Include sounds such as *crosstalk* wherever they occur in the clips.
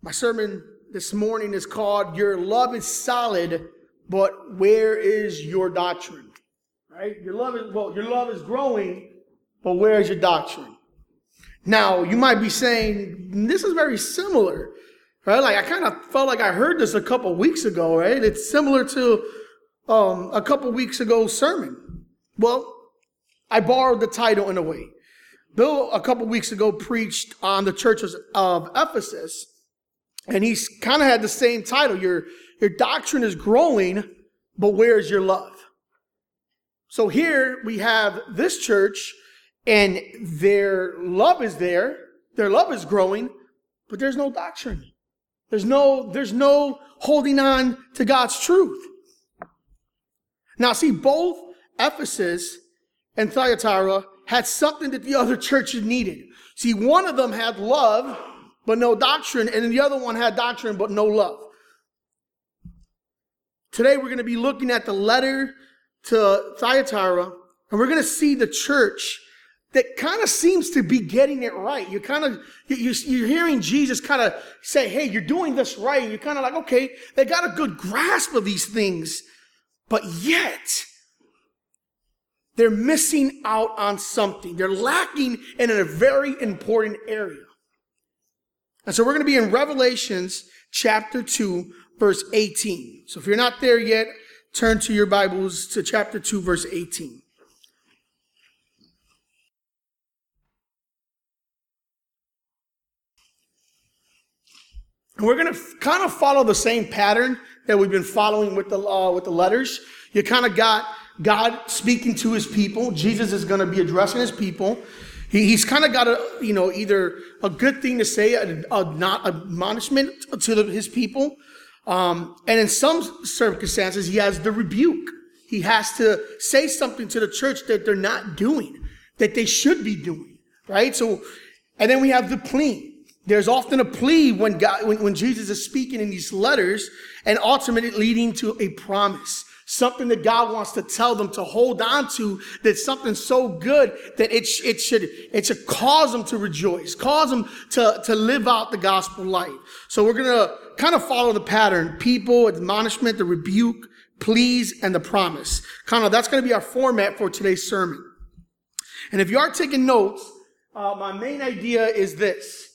My sermon this morning is called Your Love is Solid, but Where is Your Doctrine? Right? Your love is, well, your love is growing, but where is your doctrine? Now, you might be saying, this is very similar, right? Like, I kind of felt like I heard this a couple weeks ago, right? It's similar to um, a couple weeks ago sermon. Well, I borrowed the title in a way. Bill, a couple weeks ago, preached on the churches of Ephesus, and he's kind of had the same title. Your, your doctrine is growing, but where's your love? So here we have this church, and their love is there, their love is growing, but there's no doctrine. There's no, there's no holding on to God's truth. Now, see, both Ephesus and Thyatira had something that the other churches needed. See, one of them had love, but no doctrine, and the other one had doctrine, but no love. Today, we're going to be looking at the letter to Thyatira, and we're going to see the church that kind of seems to be getting it right. You're kind of, you're hearing Jesus kind of say, Hey, you're doing this right. You're kind of like, okay, they got a good grasp of these things, but yet, they're missing out on something. They're lacking in a very important area. And so we're going to be in Revelations chapter 2, verse 18. So if you're not there yet, turn to your Bibles to chapter 2, verse 18. And we're going to kind of follow the same pattern that we've been following with the uh, with the letters. You kind of got God speaking to his people. Jesus is going to be addressing his people. He, he's kind of got a, you know, either a good thing to say, a, a not admonishment to the, his people. Um, and in some circumstances, he has the rebuke. He has to say something to the church that they're not doing, that they should be doing, right? So, and then we have the plea. There's often a plea when God, when, when Jesus is speaking in these letters and ultimately leading to a promise something that God wants to tell them to hold on to that's something so good that it, it should, it should cause them to rejoice, cause them to, to live out the gospel life. So we're going to kind of follow the pattern. People, admonishment, the rebuke, please, and the promise. Kind of, that's going to be our format for today's sermon. And if you are taking notes, uh, my main idea is this.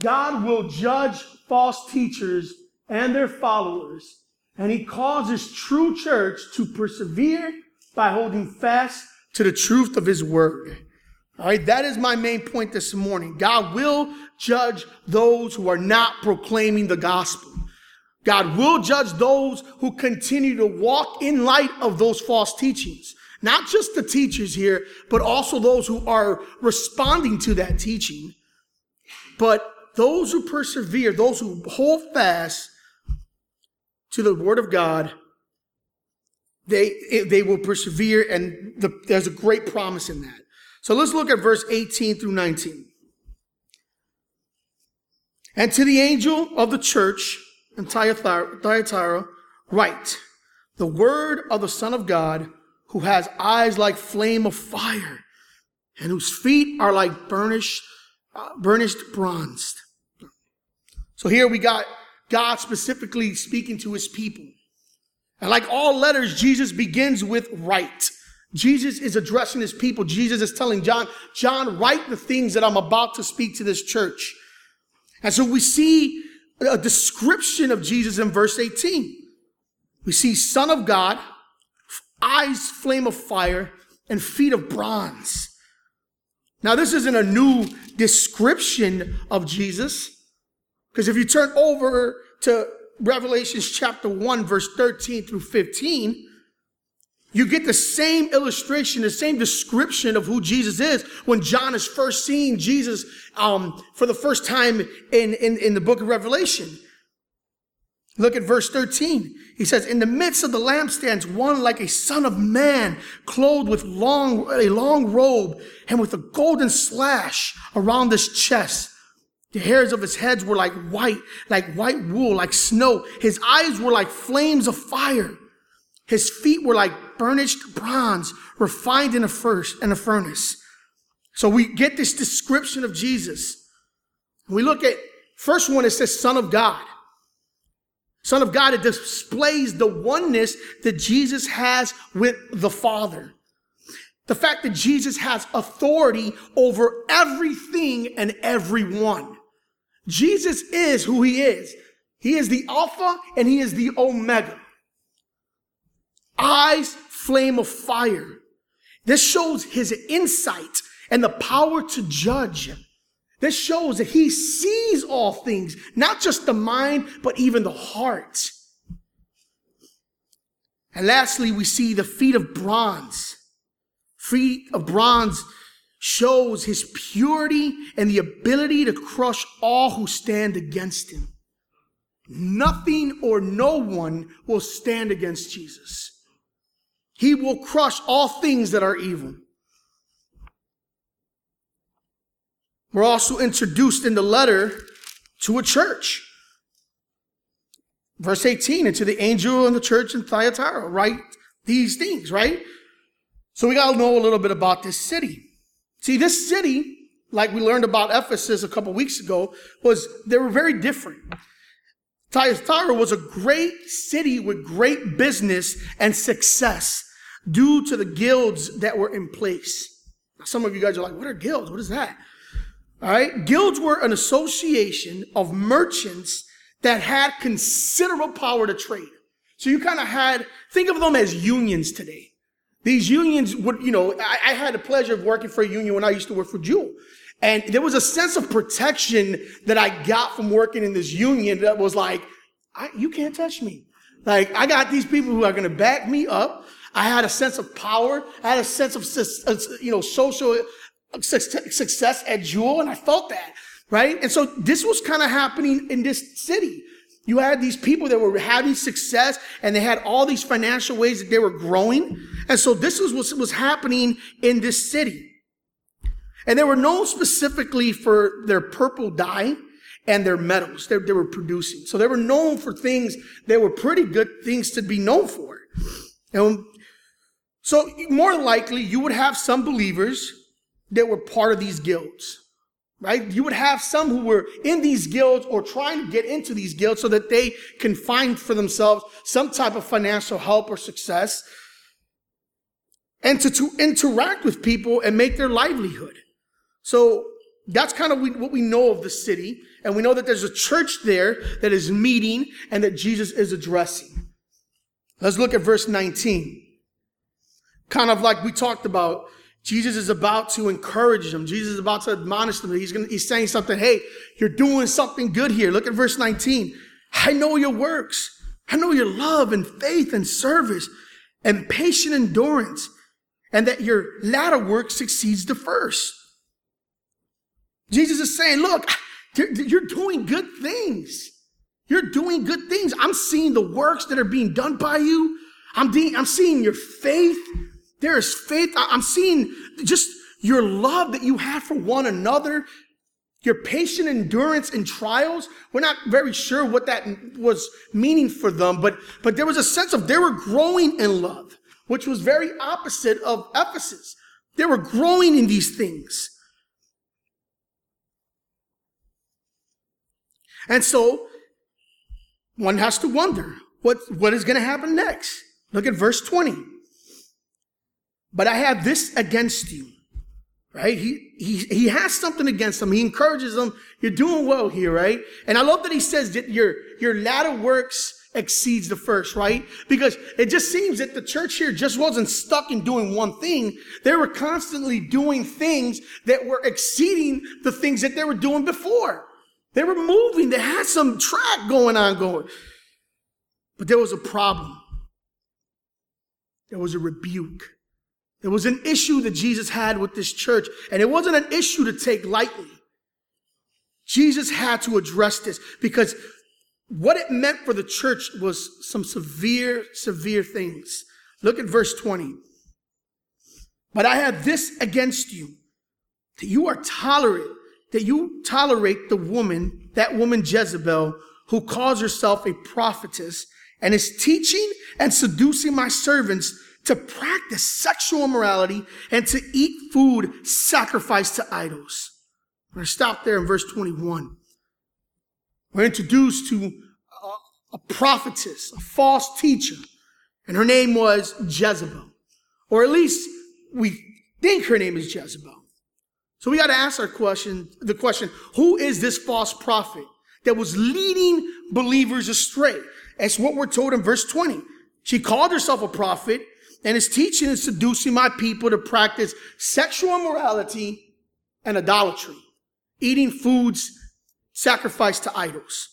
God will judge false teachers and their followers and he causes true church to persevere by holding fast to the truth of his word. All right, that is my main point this morning. God will judge those who are not proclaiming the gospel. God will judge those who continue to walk in light of those false teachings. Not just the teachers here, but also those who are responding to that teaching. But those who persevere, those who hold fast to the word of God, they, they will persevere, and the, there's a great promise in that. So let's look at verse 18 through 19. And to the angel of the church in Thyatira, write the word of the Son of God, who has eyes like flame of fire, and whose feet are like burnished, uh, burnished bronze. So here we got God specifically speaking to his people. And like all letters, Jesus begins with write. Jesus is addressing his people. Jesus is telling John, John, write the things that I'm about to speak to this church. And so we see a description of Jesus in verse 18. We see son of God, eyes flame of fire, and feet of bronze. Now, this isn't a new description of Jesus. Because if you turn over to Revelations chapter 1, verse 13 through 15, you get the same illustration, the same description of who Jesus is when John is first seeing Jesus um, for the first time in, in, in the book of Revelation. Look at verse 13. He says, In the midst of the lampstands, one like a son of man, clothed with long, a long robe and with a golden slash around his chest. The hairs of his heads were like white, like white wool, like snow. His eyes were like flames of fire. His feet were like burnished bronze, refined in a, first, in a furnace. So we get this description of Jesus. We look at First one, it says Son of God. Son of God, it displays the oneness that Jesus has with the Father. The fact that Jesus has authority over everything and everyone. Jesus is who he is. He is the Alpha and he is the Omega. Eyes, flame of fire. This shows his insight and the power to judge. This shows that he sees all things, not just the mind, but even the heart. And lastly, we see the feet of bronze. Feet of bronze shows his purity and the ability to crush all who stand against him. Nothing or no one will stand against Jesus. He will crush all things that are evil. We're also introduced in the letter to a church. Verse 18, and to the angel in the church in Thyatira, write these things, right? So we got to know a little bit about this city. See, this city, like we learned about Ephesus a couple weeks ago, was, they were very different. Thyatira was a great city with great business and success due to the guilds that were in place. Some of you guys are like, what are guilds? What is that? All right. Guilds were an association of merchants that had considerable power to trade. So you kind of had, think of them as unions today. These unions would, you know, I, I, had the pleasure of working for a union when I used to work for Jewel. And there was a sense of protection that I got from working in this union that was like, you can't touch me. Like, I got these people who are going to back me up. I had a sense of power. I had a sense of, uh, you know, social success at Jewel, and I felt that, right? And so this was kind of happening in this city. You had these people that were having success and they had all these financial ways that they were growing. And so this was what was happening in this city. And they were known specifically for their purple dye and their metals they, they were producing. So they were known for things that were pretty good things to be known for. And so more likely you would have some believers that were part of these guilds, right? You would have some who were in these guilds or trying to get into these guilds so that they can find for themselves some type of financial help or success and to, to interact with people and make their livelihood. So that's kind of what we know of the city. And we know that there's a church there that is meeting and that Jesus is addressing. Let's look at verse 19. Kind of like we talked about Jesus is about to encourage them. Jesus is about to admonish them. He's, gonna, he's saying something. Hey, you're doing something good here. Look at verse 19. I know your works. I know your love and faith and service and patient endurance and that your latter work succeeds the first. Jesus is saying, look, you're doing good things. You're doing good things. I'm seeing the works that are being done by you. I'm, de- I'm seeing your faith. There is faith. I'm seeing just your love that you have for one another, your patient endurance in trials. We're not very sure what that was meaning for them, but, but there was a sense of they were growing in love, which was very opposite of Ephesus. They were growing in these things. And so one has to wonder what, what is going to happen next. Look at verse 20. But I have this against you. Right? He, he, he has something against them. He encourages them. You're doing well here, right? And I love that he says that your, your latter works exceeds the first, right? Because it just seems that the church here just wasn't stuck in doing one thing. They were constantly doing things that were exceeding the things that they were doing before. They were moving. They had some track going on going. But there was a problem. There was a rebuke. There was an issue that Jesus had with this church, and it wasn't an issue to take lightly. Jesus had to address this because what it meant for the church was some severe, severe things. Look at verse 20. But I have this against you, that you are tolerant, that you tolerate the woman, that woman Jezebel, who calls herself a prophetess and is teaching and seducing my servants to practice sexual immorality and to eat food sacrificed to idols. We're going to stop there in verse 21. we're introduced to a, a prophetess, a false teacher, and her name was Jezebel. Or at least we think her name is Jezebel. So we got to ask our question, the question, who is this false prophet that was leading believers astray? That's what we're told in verse 20. She called herself a prophet and is teaching and seducing my people to practice sexual immorality and idolatry, eating foods sacrificed to idols.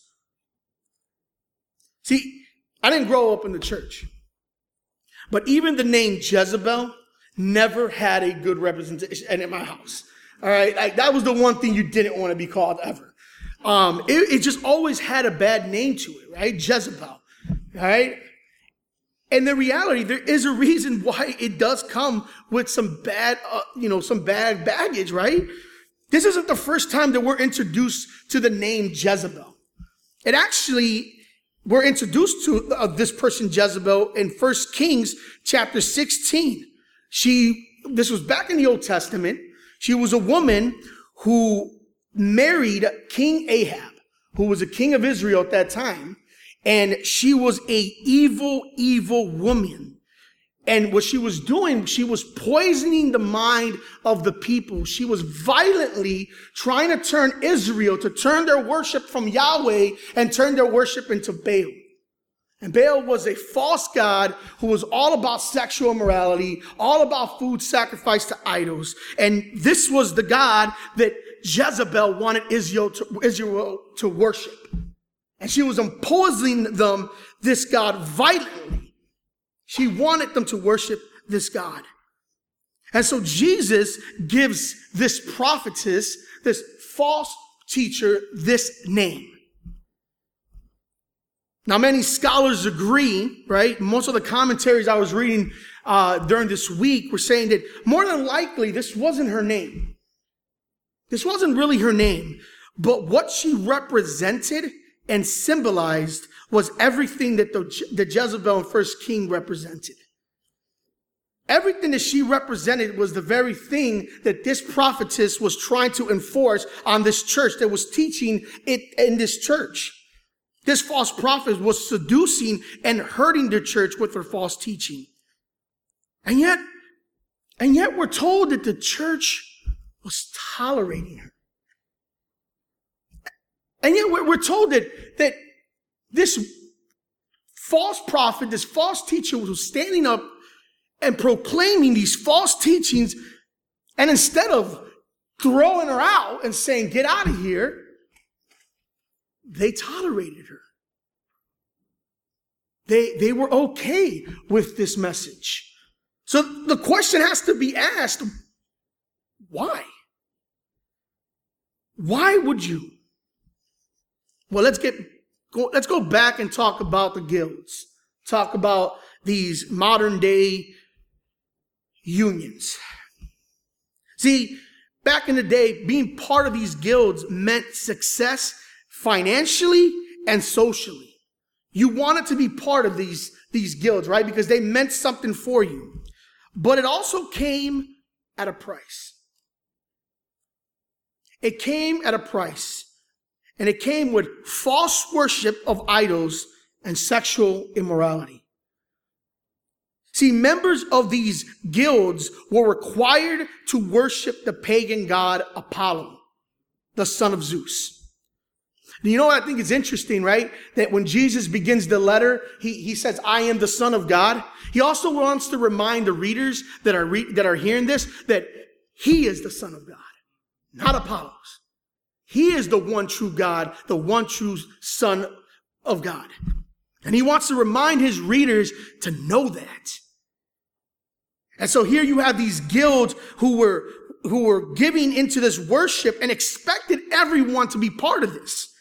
See, I didn't grow up in the church, but even the name Jezebel never had a good representation in my house. All right. Like that was the one thing you didn't want to be called ever. Um, it, it just always had a bad name to it, right? Jezebel. All right. And the reality, there is a reason why it does come with some bad, uh, you know, some bad baggage, right? This isn't the first time that we're introduced to the name Jezebel. It actually, we're introduced to uh, this person Jezebel in First Kings chapter 16. She, this was back in the Old Testament. She was a woman who married King Ahab, who was a king of Israel at that time. And she was a evil, evil woman. And what she was doing, she was poisoning the mind of the people. She was violently trying to turn Israel to turn their worship from Yahweh and turn their worship into Baal. And Baal was a false god who was all about sexual immorality, all about food sacrificed to idols. And this was the god that Jezebel wanted Israel to, Israel to worship. And she was imposing them this God violently. She wanted them to worship this God. And so Jesus gives this prophetess, this false teacher, this name. Now, many scholars agree, right? Most of the commentaries I was reading uh, during this week were saying that more than likely this wasn't her name. This wasn't really her name, but what she represented and symbolized was everything that the, the Jezebel in First King represented. Everything that she represented was the very thing that this prophetess was trying to enforce on this church that was teaching it in this church. This false prophet was seducing and hurting the church with her false teaching. And yet, and yet we're told that the church was tolerating her. And yet we're told that, that this false prophet, this false teacher was standing up and proclaiming these false teachings. And instead of throwing her out and saying, get out of here, they tolerated her. They, they were okay with this message. So the question has to be asked, why? Why would you? Well, let's get go, let's go back and talk about the guilds. Talk about these modern day unions. See, back in the day, being part of these guilds meant success financially and socially. You wanted to be part of these, these guilds, right? Because they meant something for you. But it also came at a price. It came at a price. And it came with false worship of idols and sexual immorality. See, members of these guilds were required to worship the pagan god Apollo, the son of Zeus. And you know what I think is interesting, right? That when Jesus begins the letter, he, he says, I am the son of God. He also wants to remind the readers that are, re- that are hearing this that he is the son of God, not Apollos. He is the one true God, the one true Son of God. And he wants to remind his readers to know that. And so here you have these guilds who were, who were giving into this worship and expected everyone to be part of this.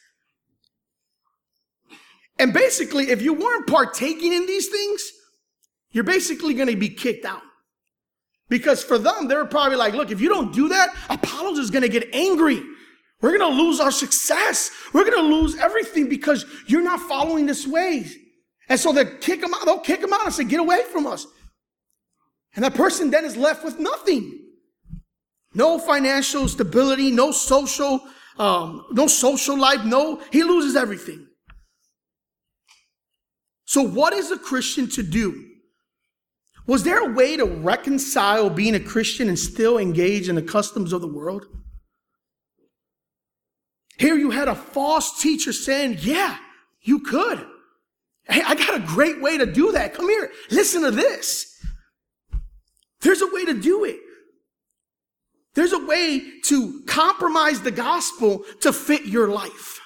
And basically, if you weren't partaking in these things, you're basically going to be kicked out. Because for them, they're probably like, look, if you don't do that, Apollos is going to get angry. We're going to lose our success. We're going to lose everything because you're not following this way. And so they kick them out. They'll kick them out and say, get away from us. And that person then is left with nothing. No financial stability, no social um, no social life. No, he loses everything. So, what is a Christian to do? Was there a way to reconcile being a Christian and still engage in the customs of the world? Here you had a false teacher saying, Yeah, you could. Hey, I got a great way to do that. Come here, listen to this. There's a way to do it. There's a way to compromise the gospel to fit your life.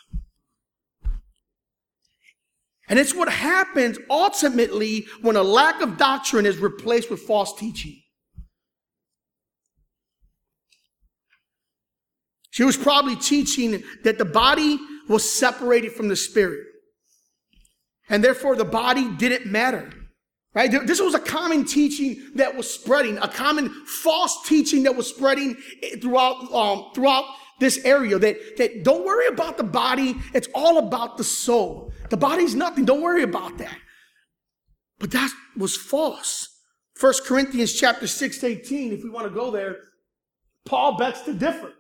And it's what happens ultimately when a lack of doctrine is replaced with false teaching. She was probably teaching that the body was separated from the spirit. And therefore the body didn't matter. Right? This was a common teaching that was spreading, a common false teaching that was spreading throughout, um, throughout this area that, that don't worry about the body. It's all about the soul. The body's nothing. Don't worry about that. But that was false. First Corinthians chapter 6 18, if we want to go there, Paul begs to differ.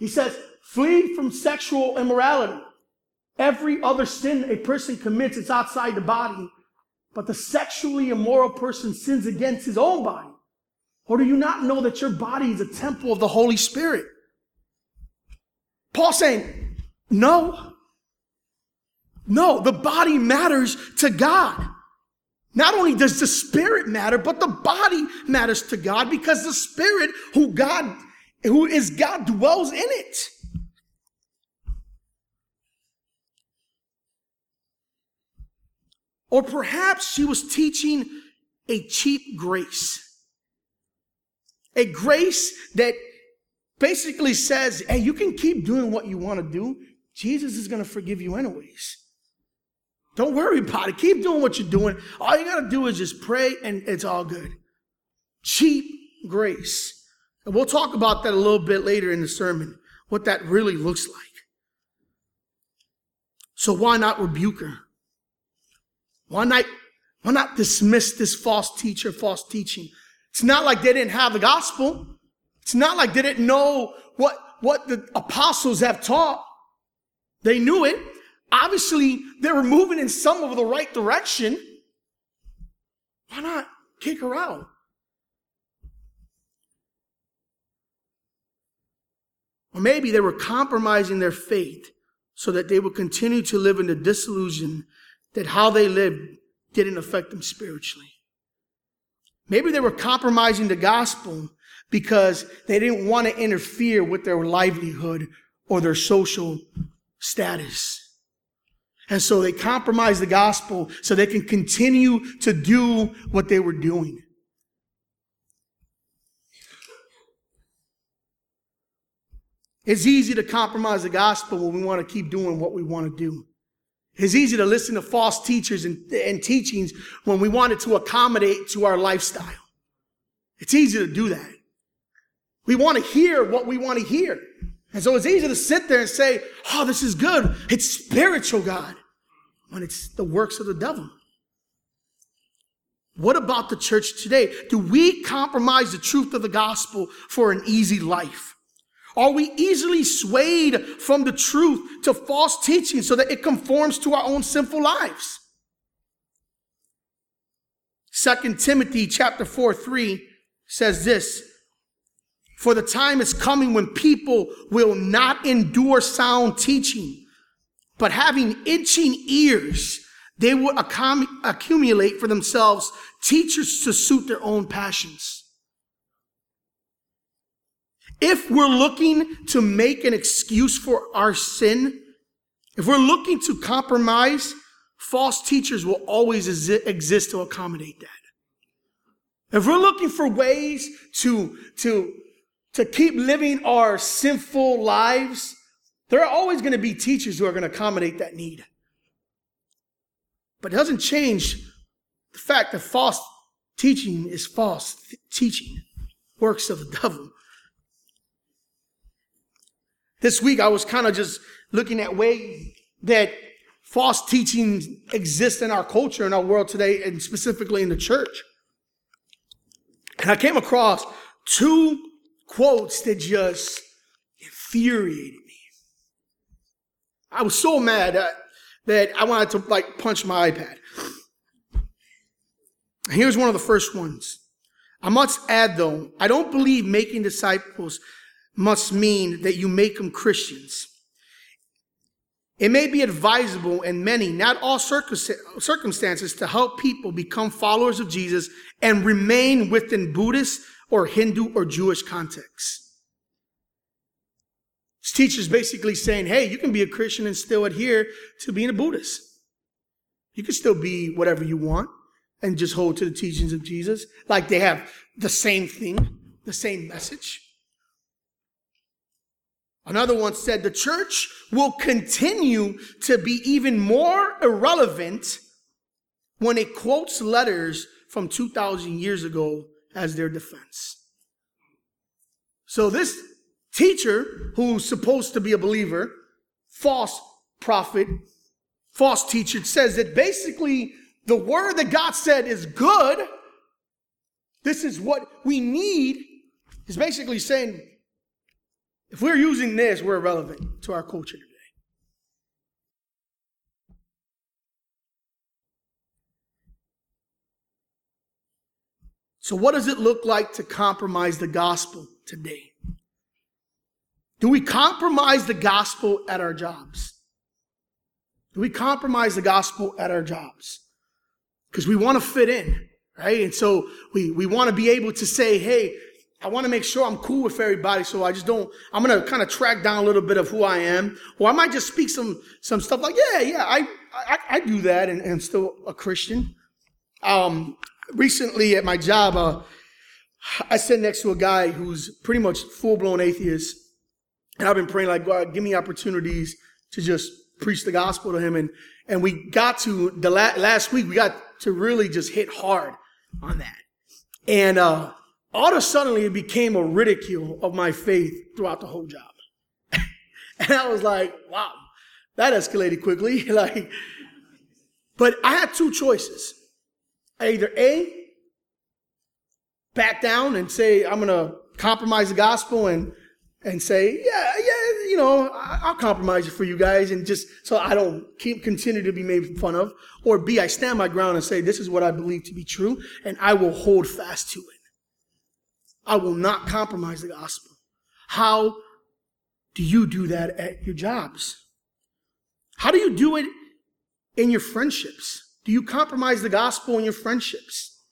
He says, flee from sexual immorality. Every other sin a person commits is outside the body, but the sexually immoral person sins against his own body. Or do you not know that your body is a temple of the Holy Spirit? Paul saying, no. No, the body matters to God. Not only does the spirit matter, but the body matters to God because the spirit who God, who is God dwells in it. Or perhaps she was teaching a cheap grace. A grace that basically says, hey, you can keep doing what you want to do. Jesus is going to forgive you anyways. Don't worry about it. Keep doing what you're doing. All you got to do is just pray and it's all good. Cheap grace. And we'll talk about that a little bit later in the sermon, what that really looks like. So why not rebuke her? Why not, why not dismiss this false teacher, false teaching? It's not like they didn't have the gospel. It's not like they didn't know what, what the apostles have taught. They knew it. Obviously, they were moving in some of the right direction. Why not kick her out? Or maybe they were compromising their faith so that they would continue to live in the disillusion that how they lived didn't affect them spiritually. Maybe they were compromising the gospel because they didn't want to interfere with their livelihood or their social status. And so they compromised the gospel so they can continue to do what they were doing. It's easy to compromise the gospel when we want to keep doing what we want to do. It's easy to listen to false teachers and, and teachings when we want it to accommodate to our lifestyle. It's easy to do that. We want to hear what we want to hear. And so it's easy to sit there and say, oh, this is good. It's spiritual, God, when it's the works of the devil. What about the church today? Do we compromise the truth of the gospel for an easy life? Are we easily swayed from the truth to false teaching so that it conforms to our own sinful lives? Second Timothy chapter 4, 3 says this, for the time is coming when people will not endure sound teaching, but having itching ears, they will accumulate for themselves teachers to suit their own passions. If we're looking to make an excuse for our sin, if we're looking to compromise, false teachers will always exist to accommodate that. If we're looking for ways to, to to keep living our sinful lives, there are always going to be teachers who are going to accommodate that need. But it doesn't change the fact that false teaching is false teaching, works of the devil. This week I was kind of just looking at ways that false teachings exist in our culture, in our world today, and specifically in the church. And I came across two quotes that just infuriated me. I was so mad that I wanted to like punch my iPad. Here's one of the first ones. I must add though, I don't believe making disciples must mean that you make them Christians. It may be advisable in many, not all circumstances, to help people become followers of Jesus and remain within Buddhist or Hindu or Jewish contexts. This teacher's basically saying, hey, you can be a Christian and still adhere to being a Buddhist. You can still be whatever you want and just hold to the teachings of Jesus. Like they have the same thing, the same message. Another one said the church will continue to be even more irrelevant when it quotes letters from 2,000 years ago as their defense. So this teacher who's supposed to be a believer, false prophet, false teacher says that basically the word that God said is good. This is what we need. Is basically saying if we're using this, we're irrelevant to our culture today. So, what does it look like to compromise the gospel today? Do we compromise the gospel at our jobs? Do we compromise the gospel at our jobs? Because we want to fit in, right? And so we, we want to be able to say, hey, I want to make sure I'm cool with everybody, so I just don't. I'm gonna kind of track down a little bit of who I am, or I might just speak some some stuff like, yeah, yeah, I I, I do that, and, and still a Christian. Um, recently at my job, uh, I sit next to a guy who's pretty much full blown atheist, and I've been praying like, God, give me opportunities to just preach the gospel to him, and and we got to the la- last week we got to really just hit hard on that, and uh all of a sudden it became a ridicule of my faith throughout the whole job. *laughs* and I was like, wow, that escalated quickly. *laughs* like, but I had two choices. Either A, back down and say, I'm to compromise the gospel and, and say, yeah, yeah, you know, I'll compromise it for you guys and just so I don't keep continue to be made fun of. Or B, I stand my ground and say, this is what I believe to be true and I will hold fast to it. I will not compromise the gospel. How do you do that at your jobs? How do you do it in your friendships? Do you compromise the gospel in your friendships?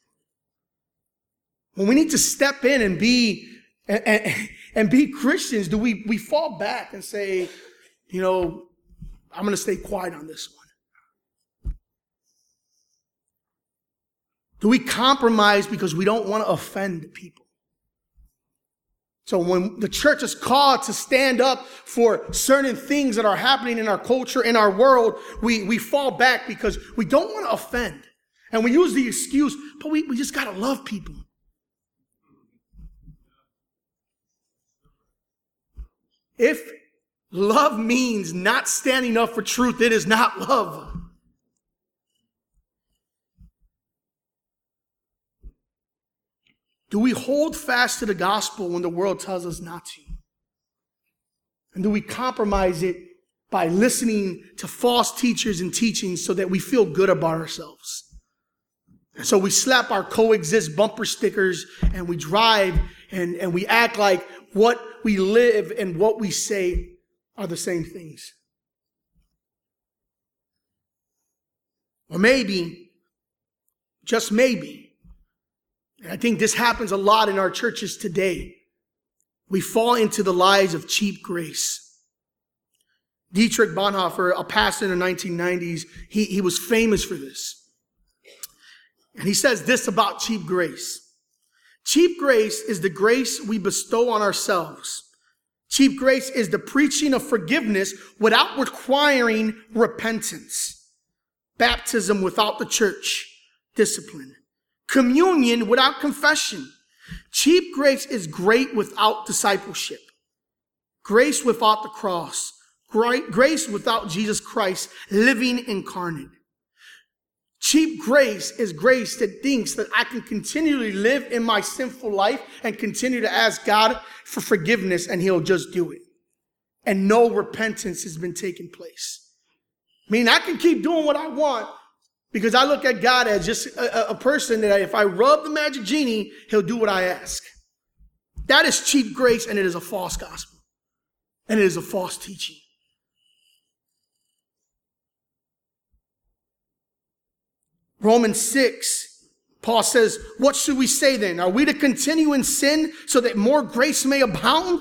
When we need to step in and be and, and, be Christians, do we we fall back and say, you know, I'm going to stay quiet on this one? Do we compromise because we don't want to offend people? So when the church is called to stand up for certain things that are happening in our culture, in our world, we, we fall back because we don't want to offend. And we use the excuse, but we, we just got to love people. If love means not standing up for truth, it is not love. Do we hold fast to the gospel when the world tells us not to? And do we compromise it by listening to false teachers and teachings so that we feel good about ourselves? And so we slap our coexist bumper stickers and we drive and, and we act like what we live and what we say are the same things. Or maybe, just maybe, and I think this happens a lot in our churches today. We fall into the lies of cheap grace. Dietrich Bonhoeffer, a pastor in the 1990s, he, he was famous for this. And he says this about cheap grace. Cheap grace is the grace we bestow on ourselves. Cheap grace is the preaching of forgiveness without requiring repentance. Baptism without the church discipline communion without confession. Cheap grace is great without discipleship. Grace without the cross. Grace without Jesus Christ living incarnate. Cheap grace is grace that thinks that I can continually live in my sinful life and continue to ask God for forgiveness and he'll just do it. and no repentance has been taking place. I mean, I can keep doing what I want because I look at God as just a, a person that if I rub the magic genie, he'll do what I ask. That is cheap grace and it is a false gospel. And it is a false teaching. Romans 6, Paul says, What should we say then? Are we to continue in sin so that more grace may abound?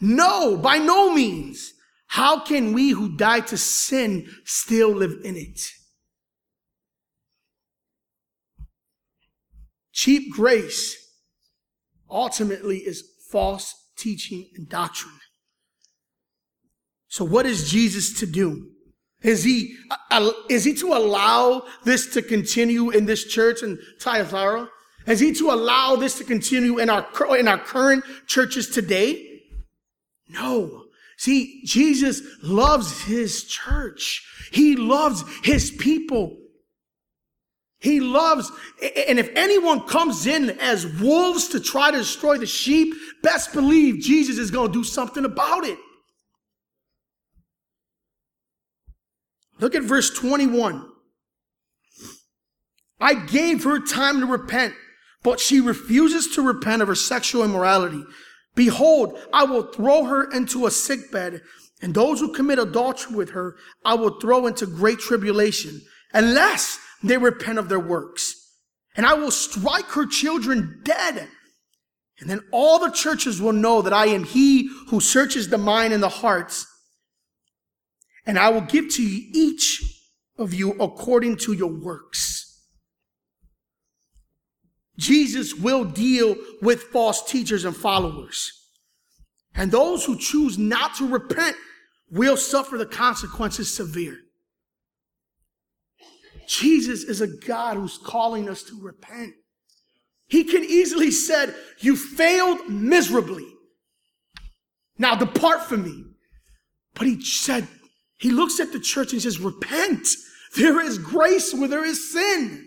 No, by no means. How can we who died to sin still live in it? Cheap grace ultimately is false teaching and doctrine. So what is Jesus to do? Is he, uh, is he to allow this to continue in this church in Thyatira? Is he to allow this to continue in our, in our current churches today? No. See, Jesus loves his church. He loves his people. He loves, and if anyone comes in as wolves to try to destroy the sheep, best believe Jesus is going to do something about it. Look at verse 21. I gave her time to repent, but she refuses to repent of her sexual immorality. Behold, I will throw her into a sickbed, and those who commit adultery with her, I will throw into great tribulation, unless they repent of their works. And I will strike her children dead. And then all the churches will know that I am he who searches the mind and the hearts. And I will give to each of you according to your works. Jesus will deal with false teachers and followers. And those who choose not to repent will suffer the consequences severe. Jesus is a God who's calling us to repent. He can easily said, you failed miserably. Now depart from me. But he said, he looks at the church and says, repent. There is grace where there is sin.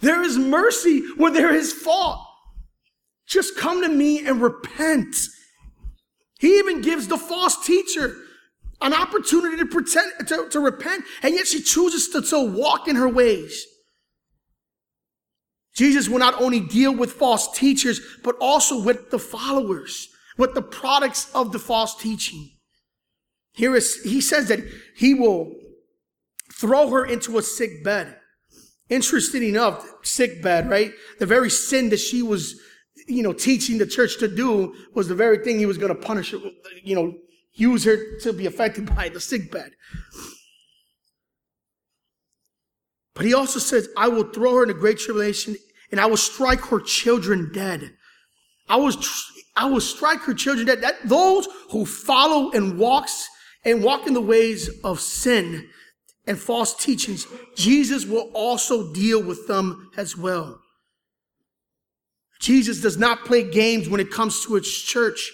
There is mercy where there is fault. Just come to me and repent. He even gives the false teacher an opportunity to pretend to, to repent, and yet she chooses to, to walk in her ways. Jesus will not only deal with false teachers, but also with the followers, with the products of the false teaching. Here is, he says that he will throw her into a sick bed. Interesting enough, sick bed, right? The very sin that she was, you know, teaching the church to do was the very thing he was going to punish you know, use her to be affected by the sick bed. But he also says, I will throw her into great tribulation and I will strike her children dead. I will, I will strike her children dead. That those who follow and walks and walk in the ways of sin and false teachings, Jesus will also deal with them as well. Jesus does not play games when it comes to his church.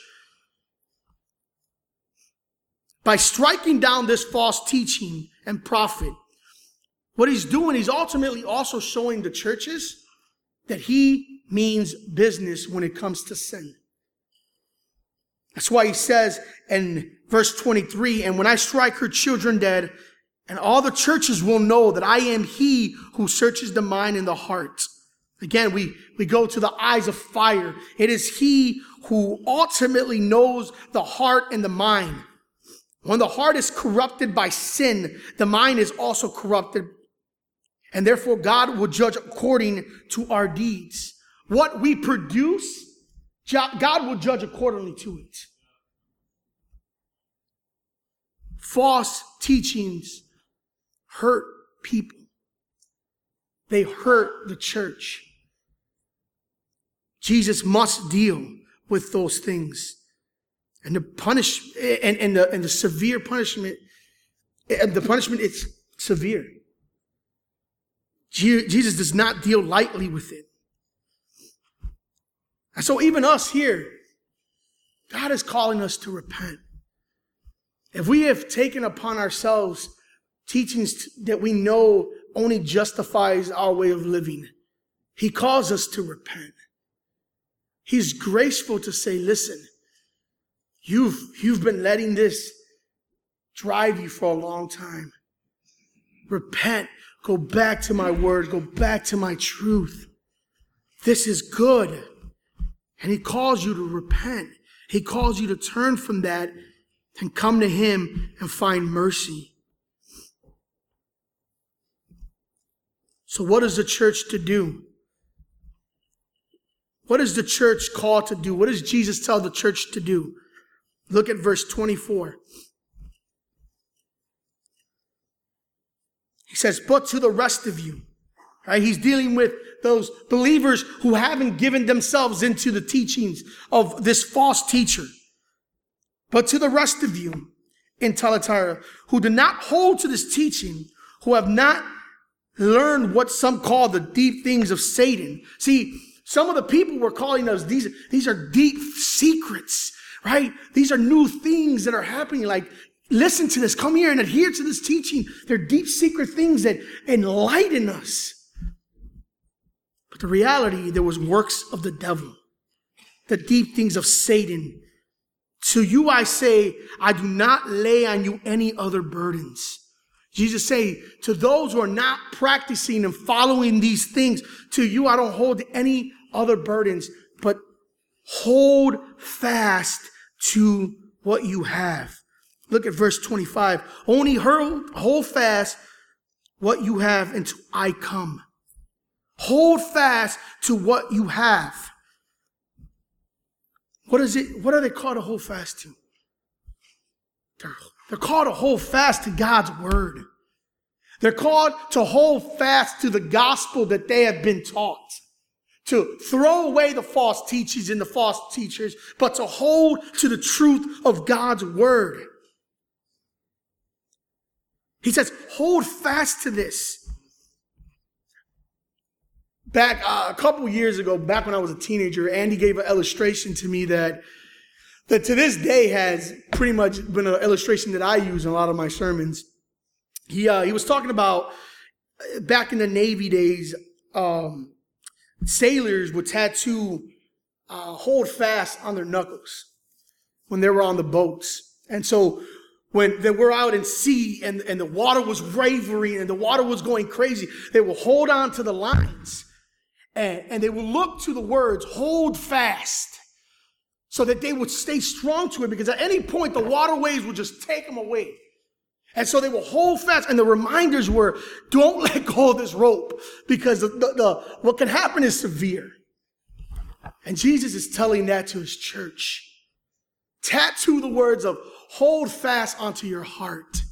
By striking down this false teaching and prophet, what he's doing, he's ultimately also showing the churches that he means business when it comes to sin. That's why he says in verse 23, and when I strike her children dead, and all the churches will know that I am he who searches the mind and the heart. Again, we, we go to the eyes of fire. It is he who ultimately knows the heart and the mind. When the heart is corrupted by sin, the mind is also corrupted. And therefore God will judge according to our deeds. What we produce, God will judge accordingly to it. False teachings hurt people. They hurt the church. Jesus must deal with those things. And the punish and, and the and the severe punishment, the punishment is severe. Jesus does not deal lightly with it. And so even us here, God is calling us to repent. If we have taken upon ourselves teachings that we know only justifies our way of living. He calls us to repent. He's graceful to say, listen, you've, you've been letting this drive you for a long time. Repent. Go back to my word. Go back to my truth. This is good. And he calls you to repent. He calls you to turn from that and come to him and find mercy. So what is the church to do? What is the church called to do? What does Jesus tell the church to do? Look at verse 24. He says, But to the rest of you, right? He's dealing with those believers who haven't given themselves into the teachings of this false teacher. But to the rest of you in Thyatira who do not hold to this teaching, who have not learned what some call the deep things of Satan. See, some of the people were calling those, these, these are deep secrets, right? These are new things that are happening. Like, listen to this, come here and adhere to this teaching. They're deep secret things that enlighten us. But the reality, there was works of the devil, the deep things of Satan. To you I say, I do not lay on you any other burdens. Jesus say, to those who are not practicing and following these things, to you I don't hold any other burdens, but hold fast to what you have. Look at verse 25. Only hold, fast what you have until I come. Hold fast to what you have. What is it? What are they called to hold fast to? They're, they're called to hold fast to God's word. They're called to hold fast to the gospel that they have been taught. To throw away the false teachings and the false teachers, but to hold to the truth of God's word. He says, hold fast to this back uh, a couple years ago, back when I was a teenager, Andy gave an illustration to me that that to this day has pretty much been an illustration that I use in a lot of my sermons. He uh, he was talking about uh, back in the Navy days, um, sailors would tattoo uh, hold fast on their knuckles when they were on the boats, and so when they were out in sea and, and the water was wavering and the water was going crazy, they would hold on to the lines and, and they would look to the words, hold fast, so that they would stay strong to it because at any point the waterways would just take them away. And so they will hold fast. And the reminders were, don't *laughs* let go of this rope because the, the, the, what can happen is severe. And Jesus is telling that to his church. Tattoo the words of hold fast onto your heart.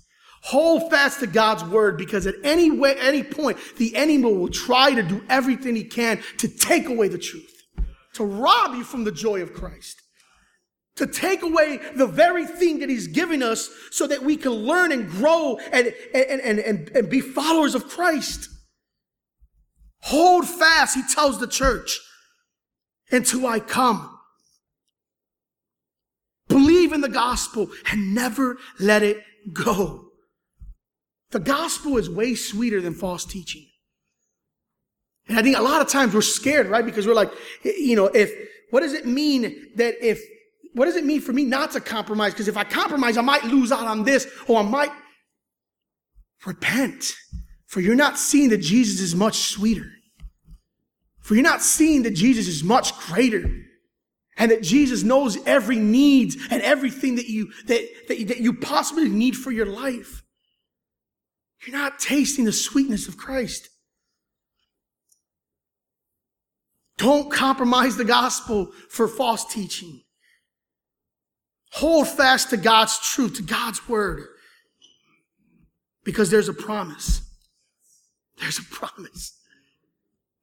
Hold fast to God's word because at any way, any point, the enemy will try to do everything he can to take away the truth, to rob you from the joy of Christ, to take away the very thing that he's giving us so that we can learn and grow and, and, and, and, and be followers of Christ. Hold fast, he tells the church, until I come. Believe in the gospel and never let it go. The gospel is way sweeter than false teaching. And I think a lot of times we're scared, right? Because we're like, you know, if, what does it mean that if, what does it mean for me not to compromise? Because if I compromise, I might lose out on this or I might repent. For you're not seeing that Jesus is much sweeter. For you're not seeing that Jesus is much greater. And that Jesus knows every needs and everything that you, that, that, that you possibly need for your life. You're not tasting the sweetness of Christ. Don't compromise the gospel for false teaching. Hold fast to God's truth, to God's word. Because there's a promise. There's a promise.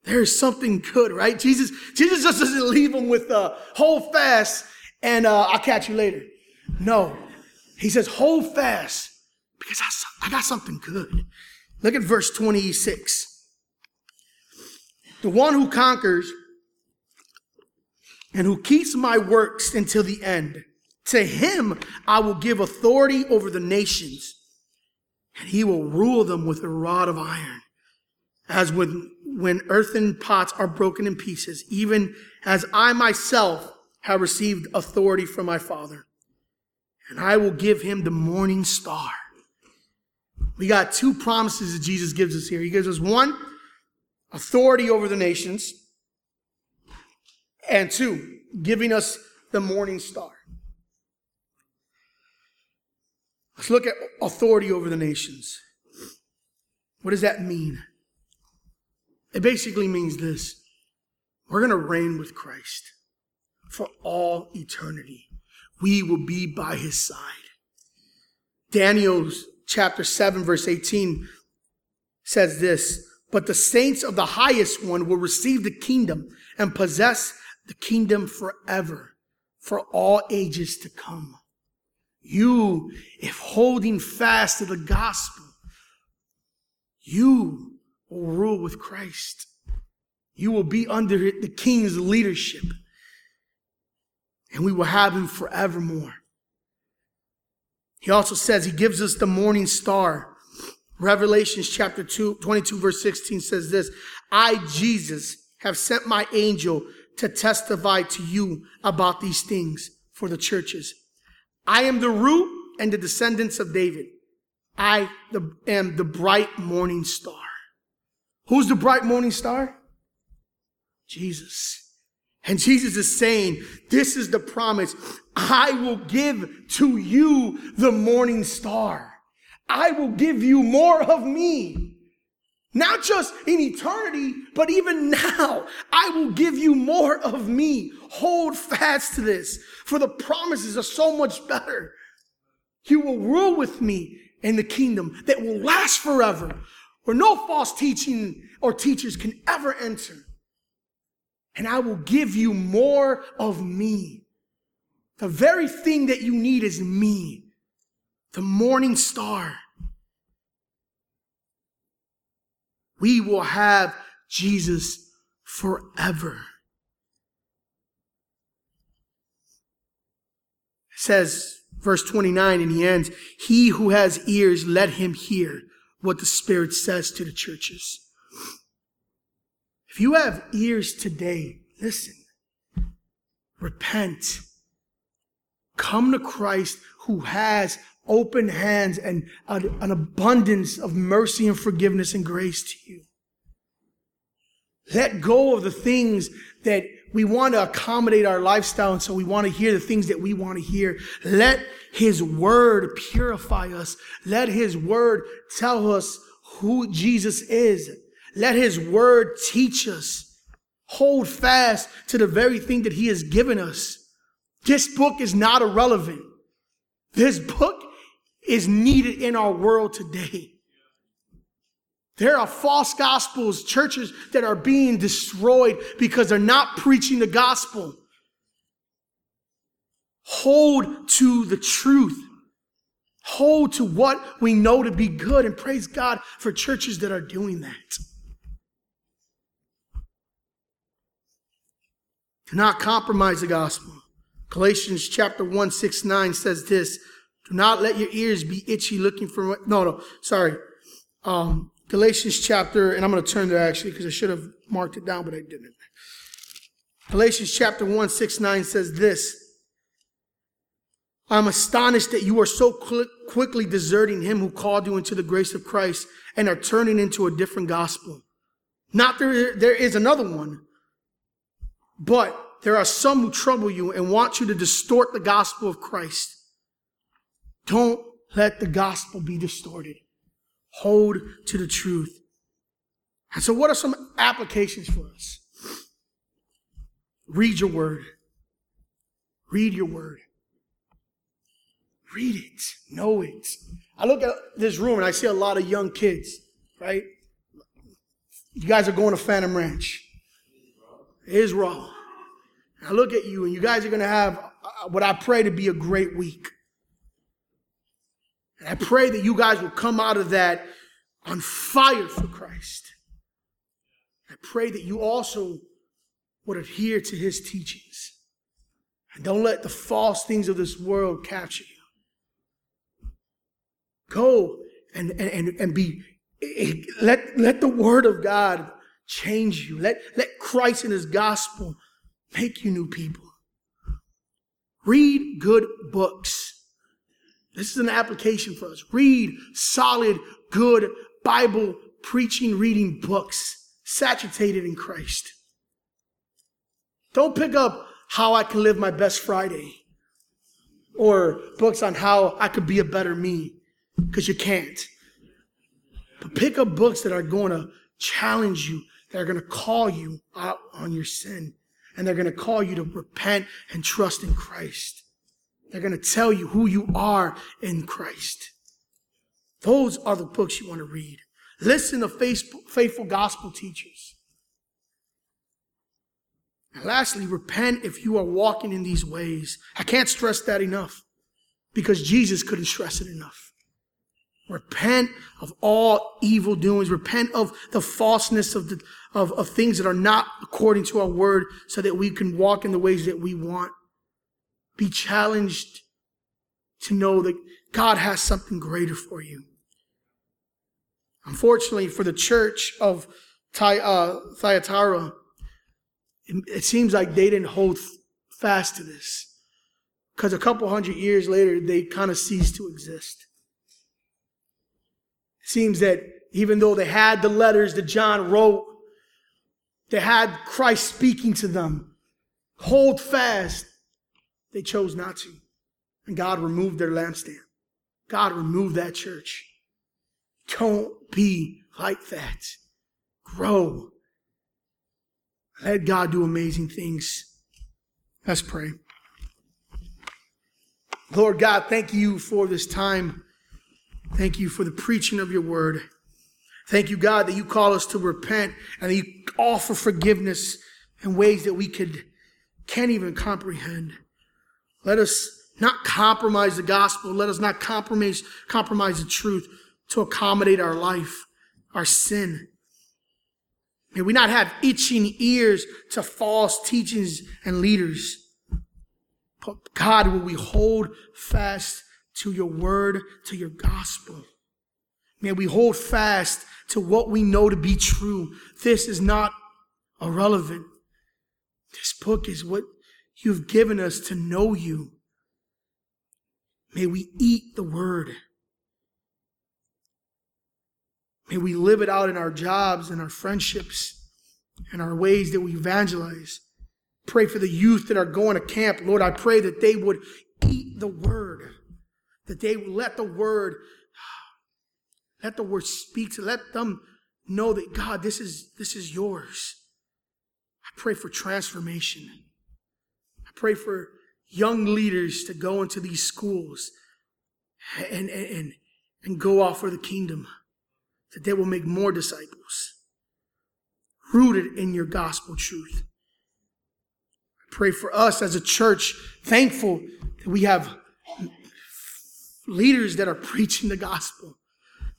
There is something good, right? Jesus, Jesus just doesn't leave them with uh, hold fast and uh, I'll catch you later. No. He says, hold fast because I, I got something good. Look at verse 26. The one who conquers and who keeps my works until the end, to him I will give authority over the nations, and he will rule them with a rod of iron, as when, when earthen pots are broken in pieces, even as I myself have received authority from my Father and I will give him the morning star. We got two promises that Jesus gives us here. He gives us one, authority over the nations, and two, giving us the morning star. Let's look at authority over the nations. What does that mean? It basically means this we're going to reign with Christ for all eternity. We will be by his side. Daniel's chapter 7, verse 18 says this But the saints of the highest one will receive the kingdom and possess the kingdom forever, for all ages to come. You, if holding fast to the gospel, you will rule with Christ. You will be under the king's leadership. And we will have him forevermore. He also says he gives us the morning star. Revelations chapter 2, 22, verse 16 says this I, Jesus, have sent my angel to testify to you about these things for the churches. I am the root and the descendants of David. I am the bright morning star. Who's the bright morning star? Jesus. And Jesus is saying, this is the promise. I will give to you the morning star. I will give you more of me. Not just in eternity, but even *laughs* now, I will give you more of me. Hold fast to this, for the promises are so much better. You will rule with me in the kingdom that will last forever, where no false teaching or teachers can ever enter. And I will give you more of me. The very thing that you need is me, the morning star. We will have Jesus forever. It says, verse 29, and he ends, He who has ears, let him hear what the Spirit says to the churches. If you have ears today, listen, repent, come to Christ who has open hands and an abundance of mercy and forgiveness and grace to you. Let go of the things that we want to accommodate our lifestyle, and so we want to hear the things that we want to hear. Let His Word purify us. Let His Word tell us who Jesus is. Let His Word teach us. Hold fast to the very thing that He has given us. This book is not irrelevant. This book is needed in our world today. There are false gospels, churches that are being destroyed because they're not preaching the gospel. Hold to the truth. Hold to what we know to be good and praise God for churches that are doing that. Do not compromise the gospel. Galatians chapter 1, 6, 9 says this do not let your ears be itchy looking for, no, no, sorry. Um, Galatians chapter, and I'm going to turn there actually because I should have marked it down, but I didn't. Galatians chapter 1, 6, 9 says this. I'm astonished that you are so quickly deserting him who called you into the grace of Christ and are turning into a different gospel. Not there, there is another one, but there are some who trouble you and want you to distort the gospel of Christ. Don't let the gospel be distorted. Hold to the truth. And so, what are some applications for us? Read your word. Read your word. Read it. Know it. I look at this room and I see a lot of young kids, right? You guys are going to Phantom Ranch. It is raw. I look at you and you guys are going to have uh, what I pray to be a great week. And I pray that you guys will come out of that on fire for Christ. I pray that you also would adhere to his teachings. And don't let the false things of this world capture you. Go and, and, and be, let, let the word of God change you. Let, let Christ and his gospel make you new people. Read good books. This is an application for us. Read solid, good Bible preaching, reading books, saturated in Christ. Don't pick up How I Can Live My Best Friday or books on how I could be a better me, because you can't. But pick up books that are going to challenge you, that are going to call you out on your sin, and they're going to call you to repent and trust in Christ. They're going to tell you who you are in Christ. Those are the books you want to read. Listen to faithful gospel teachers. And lastly, repent if you are walking in these ways. I can't stress that enough because Jesus couldn't stress it enough. Repent of all evil doings. Repent of the falseness of, the, of, of things that are not according to our word so that we can walk in the ways that we want. Be challenged to know that God has something greater for you. Unfortunately, for the church of uh, Thyatira, it, it seems like they didn't hold fast to this. Because a couple hundred years later, they kind of ceased to exist. It seems that even though they had the letters that John wrote, they had Christ speaking to them, hold fast, they chose not to. And God removed their lampstand. God removed that church. Don't be like that. Grow. Let God do amazing things. Let's pray. Lord God, thank you for this time. Thank you for the preaching of your word. Thank you, God, that you call us to repent and that you offer forgiveness in ways that we could can't even comprehend. Let us not compromise the gospel. Let us not compromise, compromise the truth to accommodate our life, our sin. May we not have itching ears to false teachings and leaders. But God, will we hold fast to your word, to your gospel? May we hold fast to what we know to be true. This is not irrelevant. This book is what you've given us to know you. May we eat the word. May we live it out in our jobs and our friendships and our ways that we evangelize. Pray for the youth that are going to camp. Lord, I pray that they would eat the word, that they would let the word, *sighs* let the word speak to, let them know that God, this is, this is yours. I pray for transformation. Pray for young leaders to go into these schools and, and, and, go off for the kingdom that they will make more disciples rooted in your gospel truth. I pray for us as a church, thankful that we have leaders that are preaching the gospel.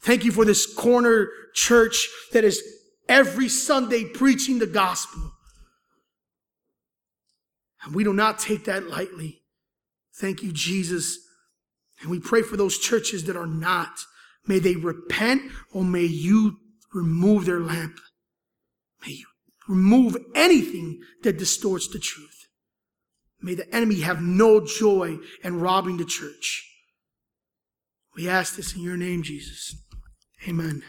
Thank you for this corner church that is every Sunday preaching the gospel. And we do not take that lightly. Thank you, Jesus. And we pray for those churches that are not. May they repent or may you remove their lamp. May you remove anything that distorts the truth. May the enemy have no joy in robbing the church. We ask this in your name, Jesus. Amen.